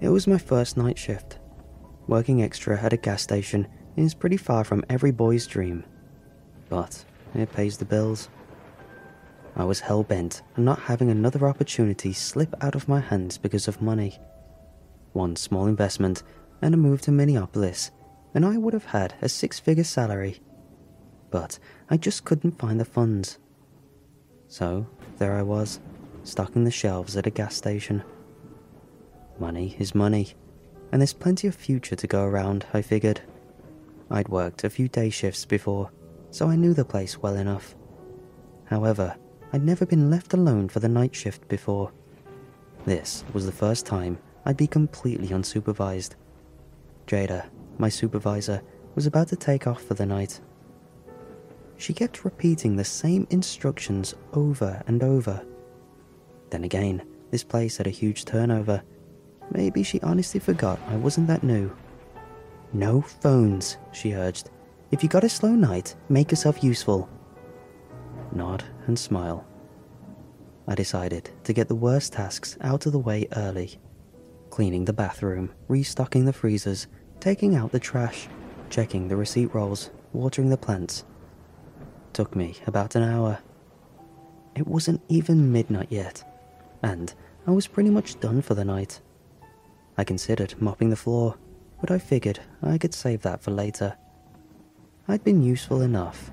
It was my first night shift. Working extra at a gas station is pretty far from every boy's dream, but it pays the bills. I was hell bent on not having another opportunity slip out of my hands because of money. One small investment and a move to Minneapolis, and I would have had a six figure salary. But I just couldn't find the funds. So there I was, stocking the shelves at a gas station. Money is money, and there's plenty of future to go around, I figured. I'd worked a few day shifts before, so I knew the place well enough. However, I'd never been left alone for the night shift before. This was the first time I'd be completely unsupervised. Jada, my supervisor, was about to take off for the night. She kept repeating the same instructions over and over. Then again, this place had a huge turnover. Maybe she honestly forgot I wasn't that new. No phones, she urged. If you got a slow night, make yourself useful. Nod and smile. I decided to get the worst tasks out of the way early cleaning the bathroom, restocking the freezers, taking out the trash, checking the receipt rolls, watering the plants. Took me about an hour. It wasn't even midnight yet, and I was pretty much done for the night. I considered mopping the floor, but I figured I could save that for later. I'd been useful enough.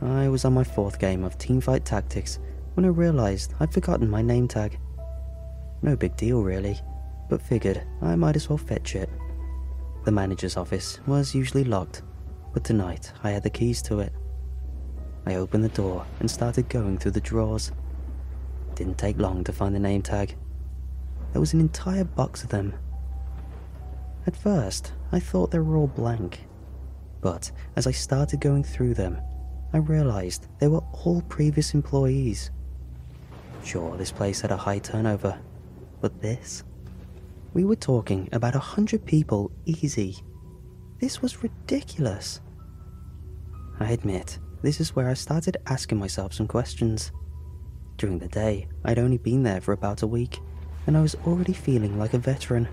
I was on my fourth game of teamfight tactics when I realized I'd forgotten my name tag. No big deal, really, but figured I might as well fetch it. The manager's office was usually locked, but tonight I had the keys to it. I opened the door and started going through the drawers. Didn't take long to find the name tag. There was an entire box of them. At first, I thought they were all blank, but as I started going through them, I realized they were all previous employees. Sure, this place had a high turnover, but this? We were talking about a hundred people easy. This was ridiculous. I admit, this is where I started asking myself some questions. During the day, I'd only been there for about a week, and I was already feeling like a veteran.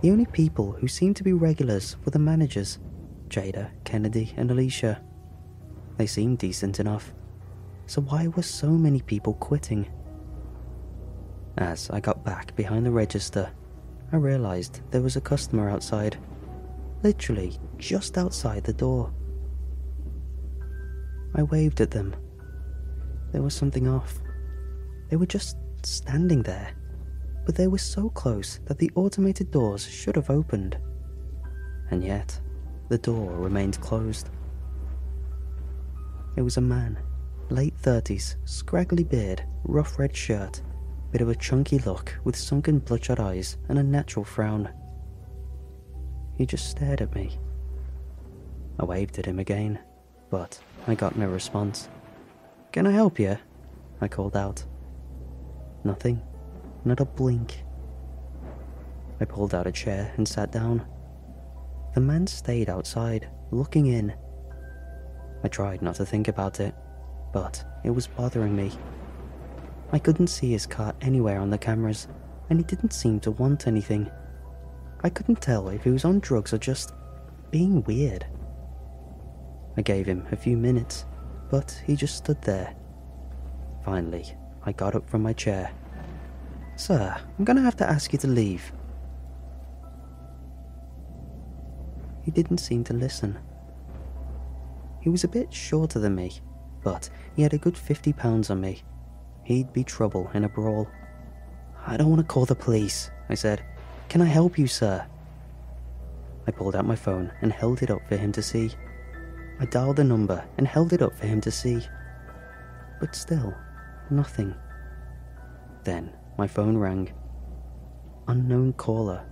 The only people who seemed to be regulars were the managers Jada, Kennedy, and Alicia. They seemed decent enough. So why were so many people quitting? As I got back behind the register, I realized there was a customer outside, literally just outside the door. I waved at them. There was something off. They were just standing there, but they were so close that the automated doors should have opened. And yet, the door remained closed. It was a man, late 30s, scraggly beard, rough red shirt, bit of a chunky look with sunken bloodshot eyes and a natural frown. He just stared at me. I waved at him again, but I got no response. Can I help you? I called out. Nothing. Not a blink. I pulled out a chair and sat down. The man stayed outside, looking in. I tried not to think about it, but it was bothering me. I couldn't see his car anywhere on the cameras, and he didn't seem to want anything. I couldn't tell if he was on drugs or just being weird. I gave him a few minutes, but he just stood there. Finally, I got up from my chair. Sir, I'm gonna have to ask you to leave. He didn't seem to listen. He was a bit shorter than me, but he had a good 50 pounds on me. He'd be trouble in a brawl. I don't want to call the police, I said. Can I help you, sir? I pulled out my phone and held it up for him to see. I dialed the number and held it up for him to see. But still, Nothing. Then my phone rang. Unknown caller.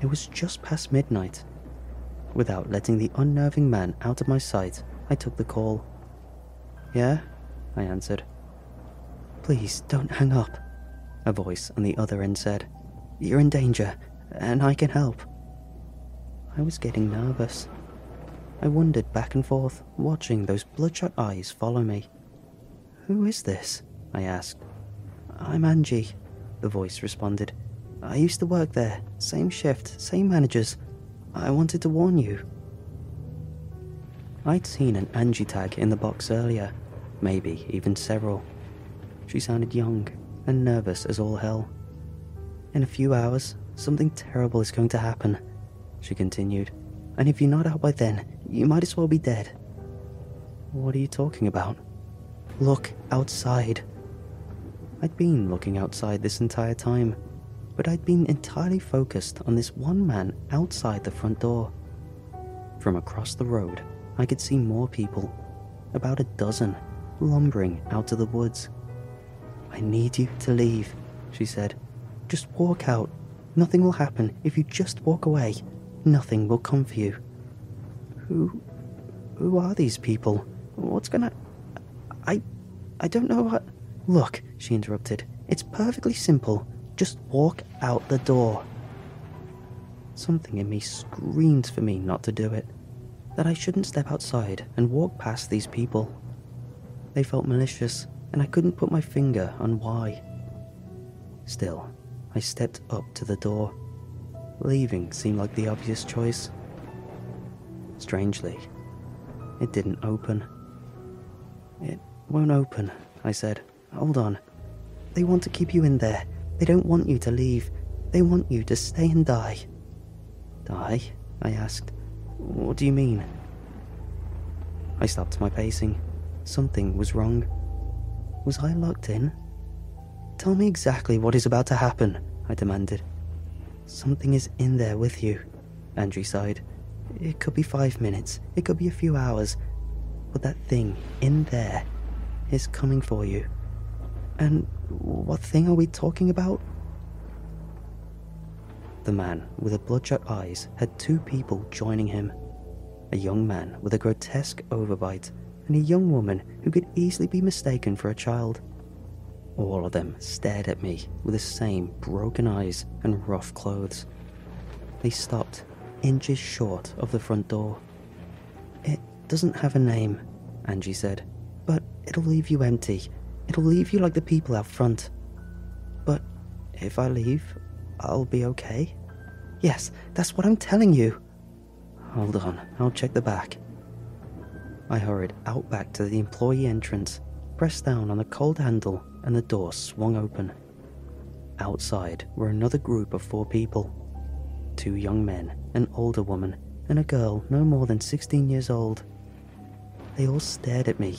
It was just past midnight. Without letting the unnerving man out of my sight, I took the call. Yeah? I answered. Please don't hang up, a voice on the other end said. You're in danger, and I can help. I was getting nervous. I wandered back and forth, watching those bloodshot eyes follow me. Who is this? I asked. I'm Angie, the voice responded. I used to work there, same shift, same managers. I wanted to warn you. I'd seen an Angie tag in the box earlier, maybe even several. She sounded young and nervous as all hell. In a few hours, something terrible is going to happen, she continued. And if you're not out by then, you might as well be dead. What are you talking about? Look outside. I'd been looking outside this entire time, but I'd been entirely focused on this one man outside the front door. From across the road, I could see more people, about a dozen, lumbering out of the woods. I need you to leave, she said. Just walk out. Nothing will happen if you just walk away. Nothing will come for you. Who. who are these people? What's gonna. I. I don't know what. Look, she interrupted. It's perfectly simple. Just walk out the door. Something in me screamed for me not to do it. That I shouldn't step outside and walk past these people. They felt malicious, and I couldn't put my finger on why. Still, I stepped up to the door. Leaving seemed like the obvious choice. Strangely, it didn't open. It won't open, I said. Hold on. They want to keep you in there. They don't want you to leave. They want you to stay and die. Die? I asked. What do you mean? I stopped my pacing. Something was wrong. Was I locked in? Tell me exactly what is about to happen, I demanded. Something is in there with you, Angie sighed. It could be five minutes, it could be a few hours, but that thing in there is coming for you. And what thing are we talking about? The man with the bloodshot eyes had two people joining him a young man with a grotesque overbite and a young woman who could easily be mistaken for a child. All of them stared at me with the same broken eyes and rough clothes. They stopped, inches short of the front door. It doesn't have a name, Angie said, but it'll leave you empty. It'll leave you like the people out front. But if I leave, I'll be okay? Yes, that's what I'm telling you. Hold on, I'll check the back. I hurried out back to the employee entrance, pressed down on the cold handle, and the door swung open. Outside were another group of four people two young men, an older woman, and a girl no more than 16 years old. They all stared at me.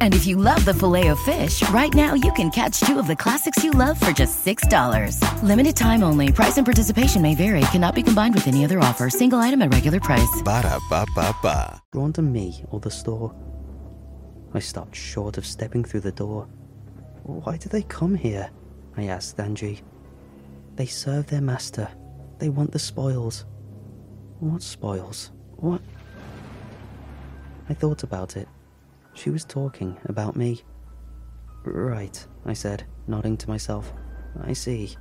And if you love the Filet-O-Fish, right now you can catch two of the classics you love for just $6. Limited time only. Price and participation may vary. Cannot be combined with any other offer. Single item at regular price. Ba da ba ba ba. Drawn to me or the store. I stopped short of stepping through the door. Why do they come here? I asked Angie. They serve their master. They want the spoils. What spoils? What? I thought about it. She was talking about me. Right, I said, nodding to myself. I see.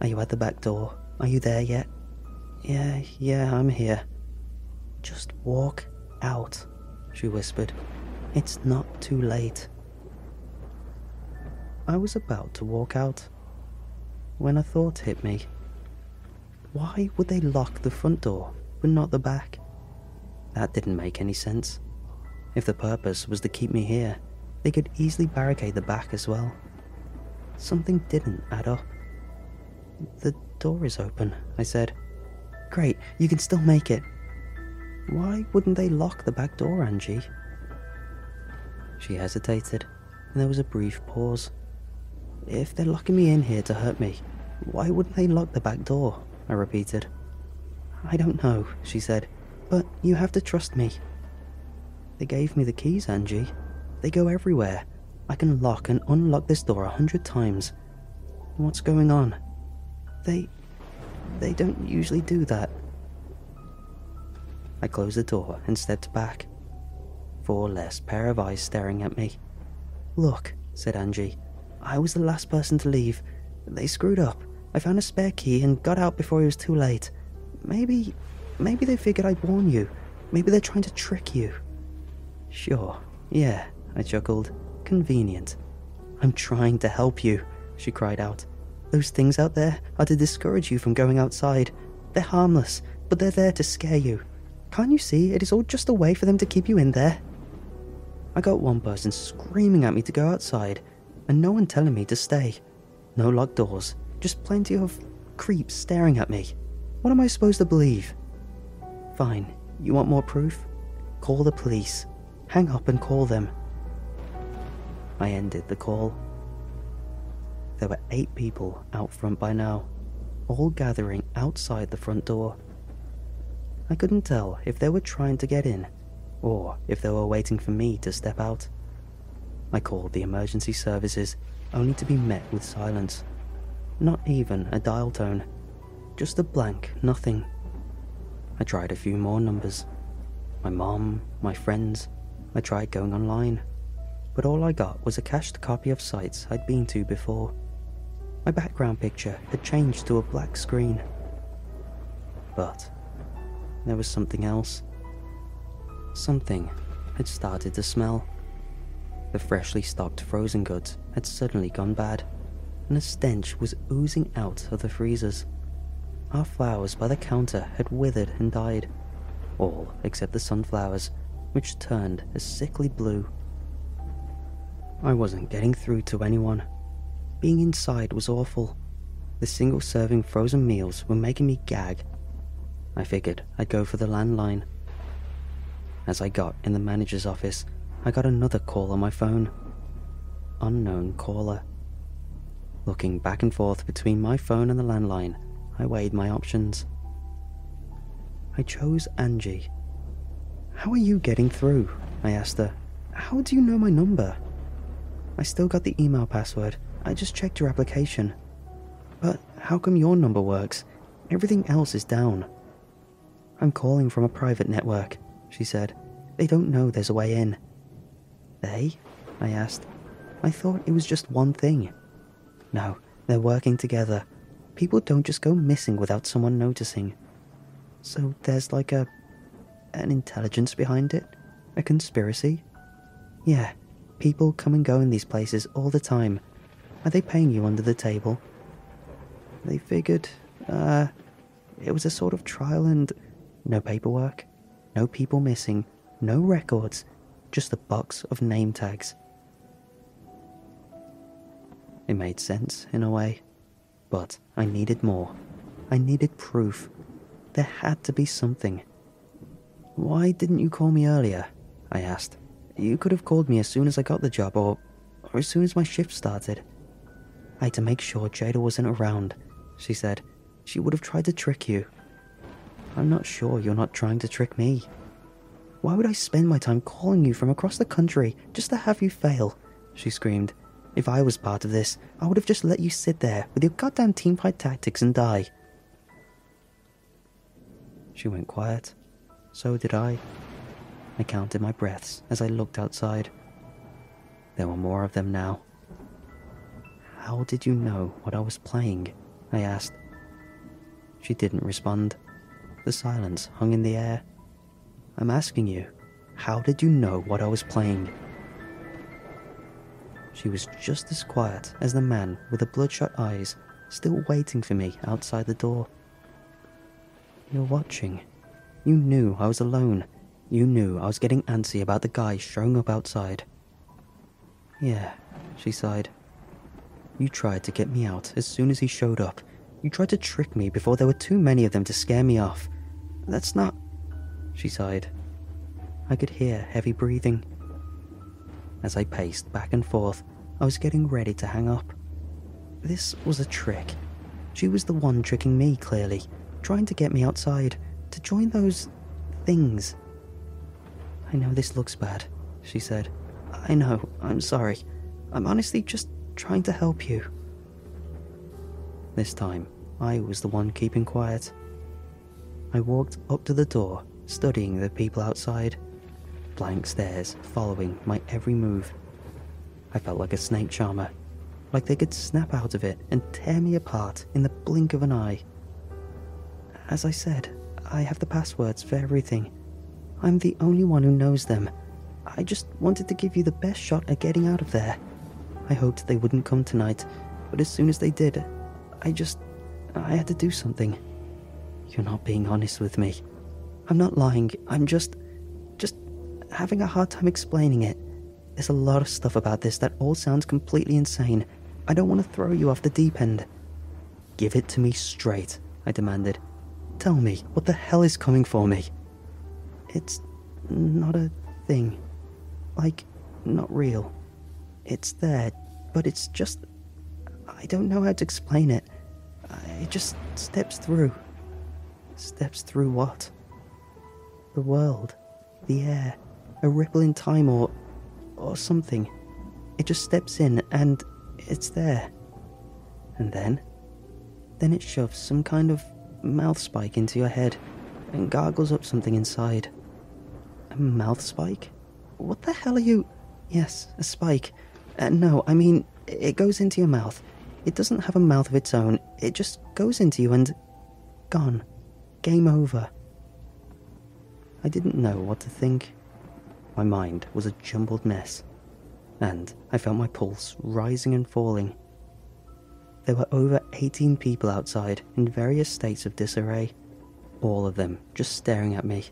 Are you at the back door? Are you there yet? Yeah, yeah, I'm here. Just walk out, she whispered. It's not too late. I was about to walk out when a thought hit me. Why would they lock the front door, but not the back? That didn't make any sense. If the purpose was to keep me here, they could easily barricade the back as well. Something didn't add up. The door is open, I said. Great, you can still make it. Why wouldn't they lock the back door, Angie? She hesitated, and there was a brief pause. If they're locking me in here to hurt me, why wouldn't they lock the back door? I repeated. I don't know, she said, but you have to trust me. They gave me the keys, Angie. They go everywhere. I can lock and unlock this door a hundred times. What's going on? They. they don't usually do that. I closed the door and stepped back. Four less pair of eyes staring at me. Look, said Angie. I was the last person to leave. They screwed up. I found a spare key and got out before it was too late. Maybe. maybe they figured I'd warn you. Maybe they're trying to trick you. Sure, yeah, I chuckled. Convenient. I'm trying to help you, she cried out. Those things out there are to discourage you from going outside. They're harmless, but they're there to scare you. Can't you see it is all just a way for them to keep you in there? I got one person screaming at me to go outside, and no one telling me to stay. No locked doors, just plenty of creeps staring at me. What am I supposed to believe? Fine, you want more proof? Call the police. Hang up and call them. I ended the call. There were eight people out front by now, all gathering outside the front door. I couldn't tell if they were trying to get in or if they were waiting for me to step out. I called the emergency services only to be met with silence. Not even a dial tone, just a blank nothing. I tried a few more numbers. My mom, my friends. I tried going online but all I got was a cached copy of sites I'd been to before. My background picture had changed to a black screen. But there was something else. Something had started to smell. The freshly stocked frozen goods had suddenly gone bad, and a stench was oozing out of the freezers. Our flowers by the counter had withered and died, all except the sunflowers, which turned a sickly blue I wasn't getting through to anyone. Being inside was awful. The single serving frozen meals were making me gag. I figured I'd go for the landline. As I got in the manager's office, I got another call on my phone. Unknown caller. Looking back and forth between my phone and the landline, I weighed my options. I chose Angie. How are you getting through? I asked her. How do you know my number? I still got the email password. I just checked your application. But how come your number works? Everything else is down. I'm calling from a private network, she said. They don't know there's a way in. They? I asked. I thought it was just one thing. No, they're working together. People don't just go missing without someone noticing. So there's like a. an intelligence behind it? A conspiracy? Yeah, People come and go in these places all the time. Are they paying you under the table? They figured, uh, it was a sort of trial and no paperwork, no people missing, no records, just a box of name tags. It made sense in a way, but I needed more. I needed proof. There had to be something. Why didn't you call me earlier? I asked. You could have called me as soon as I got the job or, or as soon as my shift started. I had to make sure Jada wasn't around, she said. She would have tried to trick you. I'm not sure you're not trying to trick me. Why would I spend my time calling you from across the country just to have you fail? She screamed. If I was part of this, I would have just let you sit there with your goddamn teamfight tactics and die. She went quiet. So did I. I counted my breaths as I looked outside. There were more of them now. How did you know what I was playing? I asked. She didn't respond. The silence hung in the air. I'm asking you, how did you know what I was playing? She was just as quiet as the man with the bloodshot eyes, still waiting for me outside the door. You're watching. You knew I was alone you knew I was getting antsy about the guy showing up outside. Yeah, she sighed. You tried to get me out as soon as he showed up. You tried to trick me before there were too many of them to scare me off. That's not. She sighed. I could hear heavy breathing. As I paced back and forth, I was getting ready to hang up. This was a trick. She was the one tricking me, clearly, trying to get me outside, to join those things. I know this looks bad, she said. I know, I'm sorry. I'm honestly just trying to help you. This time, I was the one keeping quiet. I walked up to the door, studying the people outside. Blank stares following my every move. I felt like a snake charmer, like they could snap out of it and tear me apart in the blink of an eye. As I said, I have the passwords for everything. I'm the only one who knows them. I just wanted to give you the best shot at getting out of there. I hoped they wouldn't come tonight, but as soon as they did, I just. I had to do something. You're not being honest with me. I'm not lying, I'm just. just having a hard time explaining it. There's a lot of stuff about this that all sounds completely insane. I don't want to throw you off the deep end. Give it to me straight, I demanded. Tell me, what the hell is coming for me? It's not a thing. Like, not real. It's there, but it's just. I don't know how to explain it. Uh, it just steps through. Steps through what? The world, the air, a ripple in time, or. or something. It just steps in and it's there. And then? Then it shoves some kind of mouth spike into your head and gargles up something inside. A mouth spike? What the hell are you. Yes, a spike. Uh, no, I mean, it goes into your mouth. It doesn't have a mouth of its own, it just goes into you and. gone. Game over. I didn't know what to think. My mind was a jumbled mess, and I felt my pulse rising and falling. There were over 18 people outside in various states of disarray, all of them just staring at me.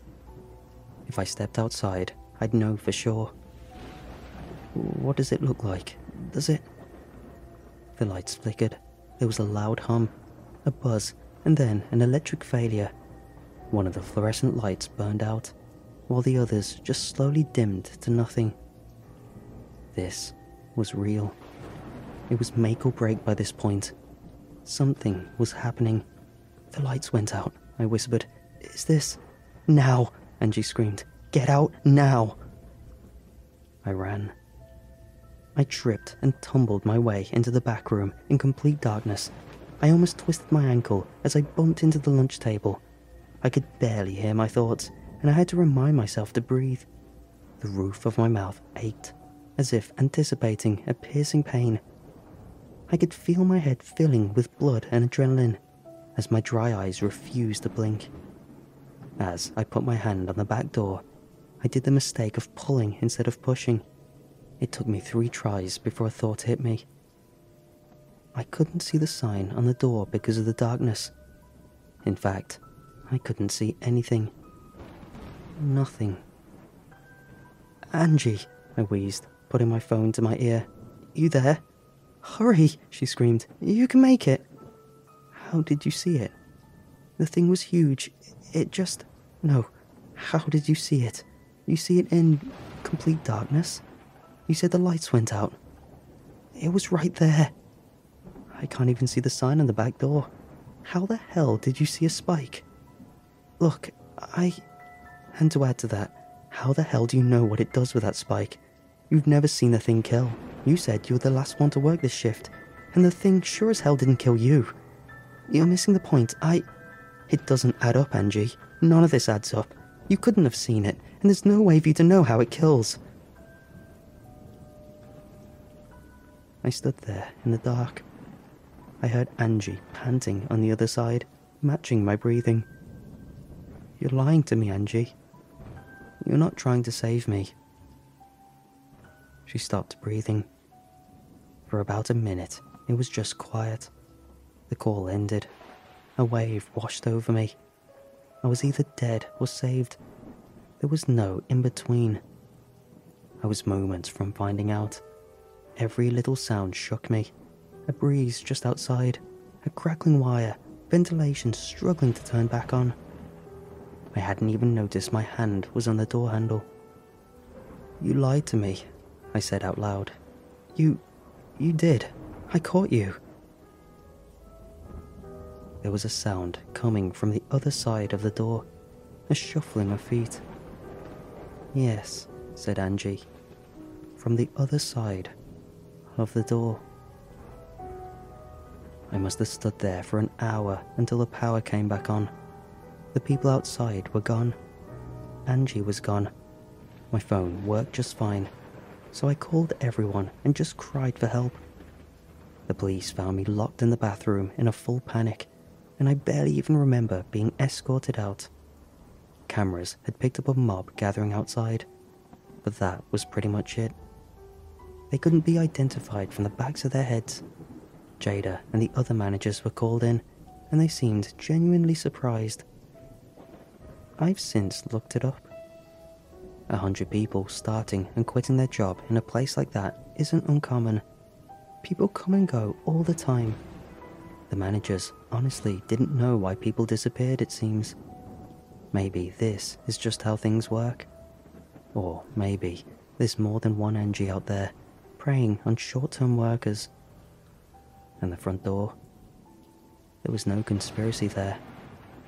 If I stepped outside, I'd know for sure. What does it look like? Does it? The lights flickered. There was a loud hum, a buzz, and then an electric failure. One of the fluorescent lights burned out, while the others just slowly dimmed to nothing. This was real. It was make or break by this point. Something was happening. The lights went out, I whispered. Is this. Now! Angie screamed. Get out now! I ran. I tripped and tumbled my way into the back room in complete darkness. I almost twisted my ankle as I bumped into the lunch table. I could barely hear my thoughts, and I had to remind myself to breathe. The roof of my mouth ached, as if anticipating a piercing pain. I could feel my head filling with blood and adrenaline as my dry eyes refused to blink. As I put my hand on the back door, I did the mistake of pulling instead of pushing. It took me three tries before a thought hit me. I couldn't see the sign on the door because of the darkness. In fact, I couldn't see anything. Nothing. Angie, I wheezed, putting my phone to my ear. You there? Hurry, she screamed. You can make it. How did you see it? The thing was huge. It just. No. How did you see it? You see it in complete darkness? You said the lights went out. It was right there. I can't even see the sign on the back door. How the hell did you see a spike? Look, I. And to add to that, how the hell do you know what it does with that spike? You've never seen the thing kill. You said you were the last one to work this shift, and the thing sure as hell didn't kill you. You're missing the point. I. It doesn't add up, Angie. None of this adds up. You couldn't have seen it, and there's no way for you to know how it kills. I stood there in the dark. I heard Angie panting on the other side, matching my breathing. You're lying to me, Angie. You're not trying to save me. She stopped breathing. For about a minute, it was just quiet. The call ended. A wave washed over me. I was either dead or saved. There was no in between. I was moments from finding out. Every little sound shook me. A breeze just outside, a crackling wire, ventilation struggling to turn back on. I hadn't even noticed my hand was on the door handle. You lied to me, I said out loud. You. You did. I caught you. There was a sound coming from the other side of the door, a shuffling of feet. Yes, said Angie, from the other side of the door. I must have stood there for an hour until the power came back on. The people outside were gone. Angie was gone. My phone worked just fine, so I called everyone and just cried for help. The police found me locked in the bathroom in a full panic, and I barely even remember being escorted out. Cameras had picked up a mob gathering outside, but that was pretty much it. They couldn't be identified from the backs of their heads. Jada and the other managers were called in, and they seemed genuinely surprised. I've since looked it up. A hundred people starting and quitting their job in a place like that isn't uncommon. People come and go all the time. The managers honestly didn't know why people disappeared, it seems. Maybe this is just how things work. Or maybe there's more than one Angie out there preying on short term workers. And the front door. There was no conspiracy there.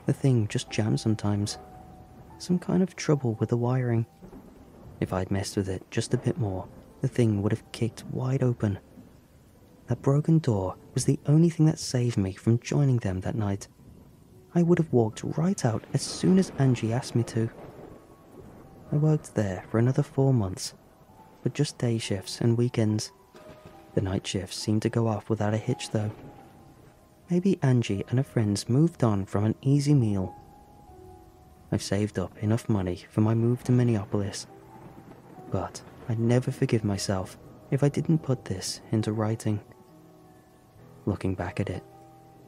The thing just jammed sometimes. Some kind of trouble with the wiring. If I'd messed with it just a bit more, the thing would have kicked wide open. That broken door was the only thing that saved me from joining them that night. I would have walked right out as soon as Angie asked me to. I worked there for another four months, but just day shifts and weekends. The night shifts seemed to go off without a hitch, though. Maybe Angie and her friends moved on from an easy meal. I've saved up enough money for my move to Minneapolis, but I'd never forgive myself if I didn't put this into writing. Looking back at it,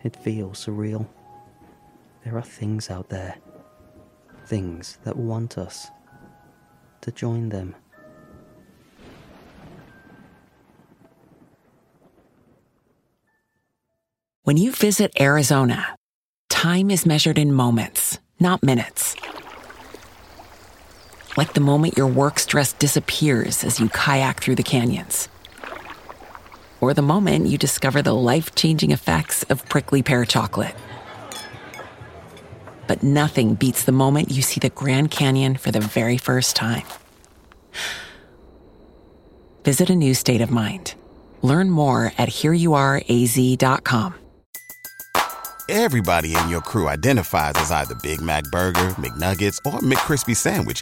it feels surreal. There are things out there, things that want us to join them. When you visit Arizona, time is measured in moments, not minutes. Like the moment your work stress disappears as you kayak through the canyons. Or the moment you discover the life changing effects of prickly pear chocolate. But nothing beats the moment you see the Grand Canyon for the very first time. Visit a new state of mind. Learn more at hereyouareaz.com. Everybody in your crew identifies as either Big Mac Burger, McNuggets, or McCrispy Sandwich.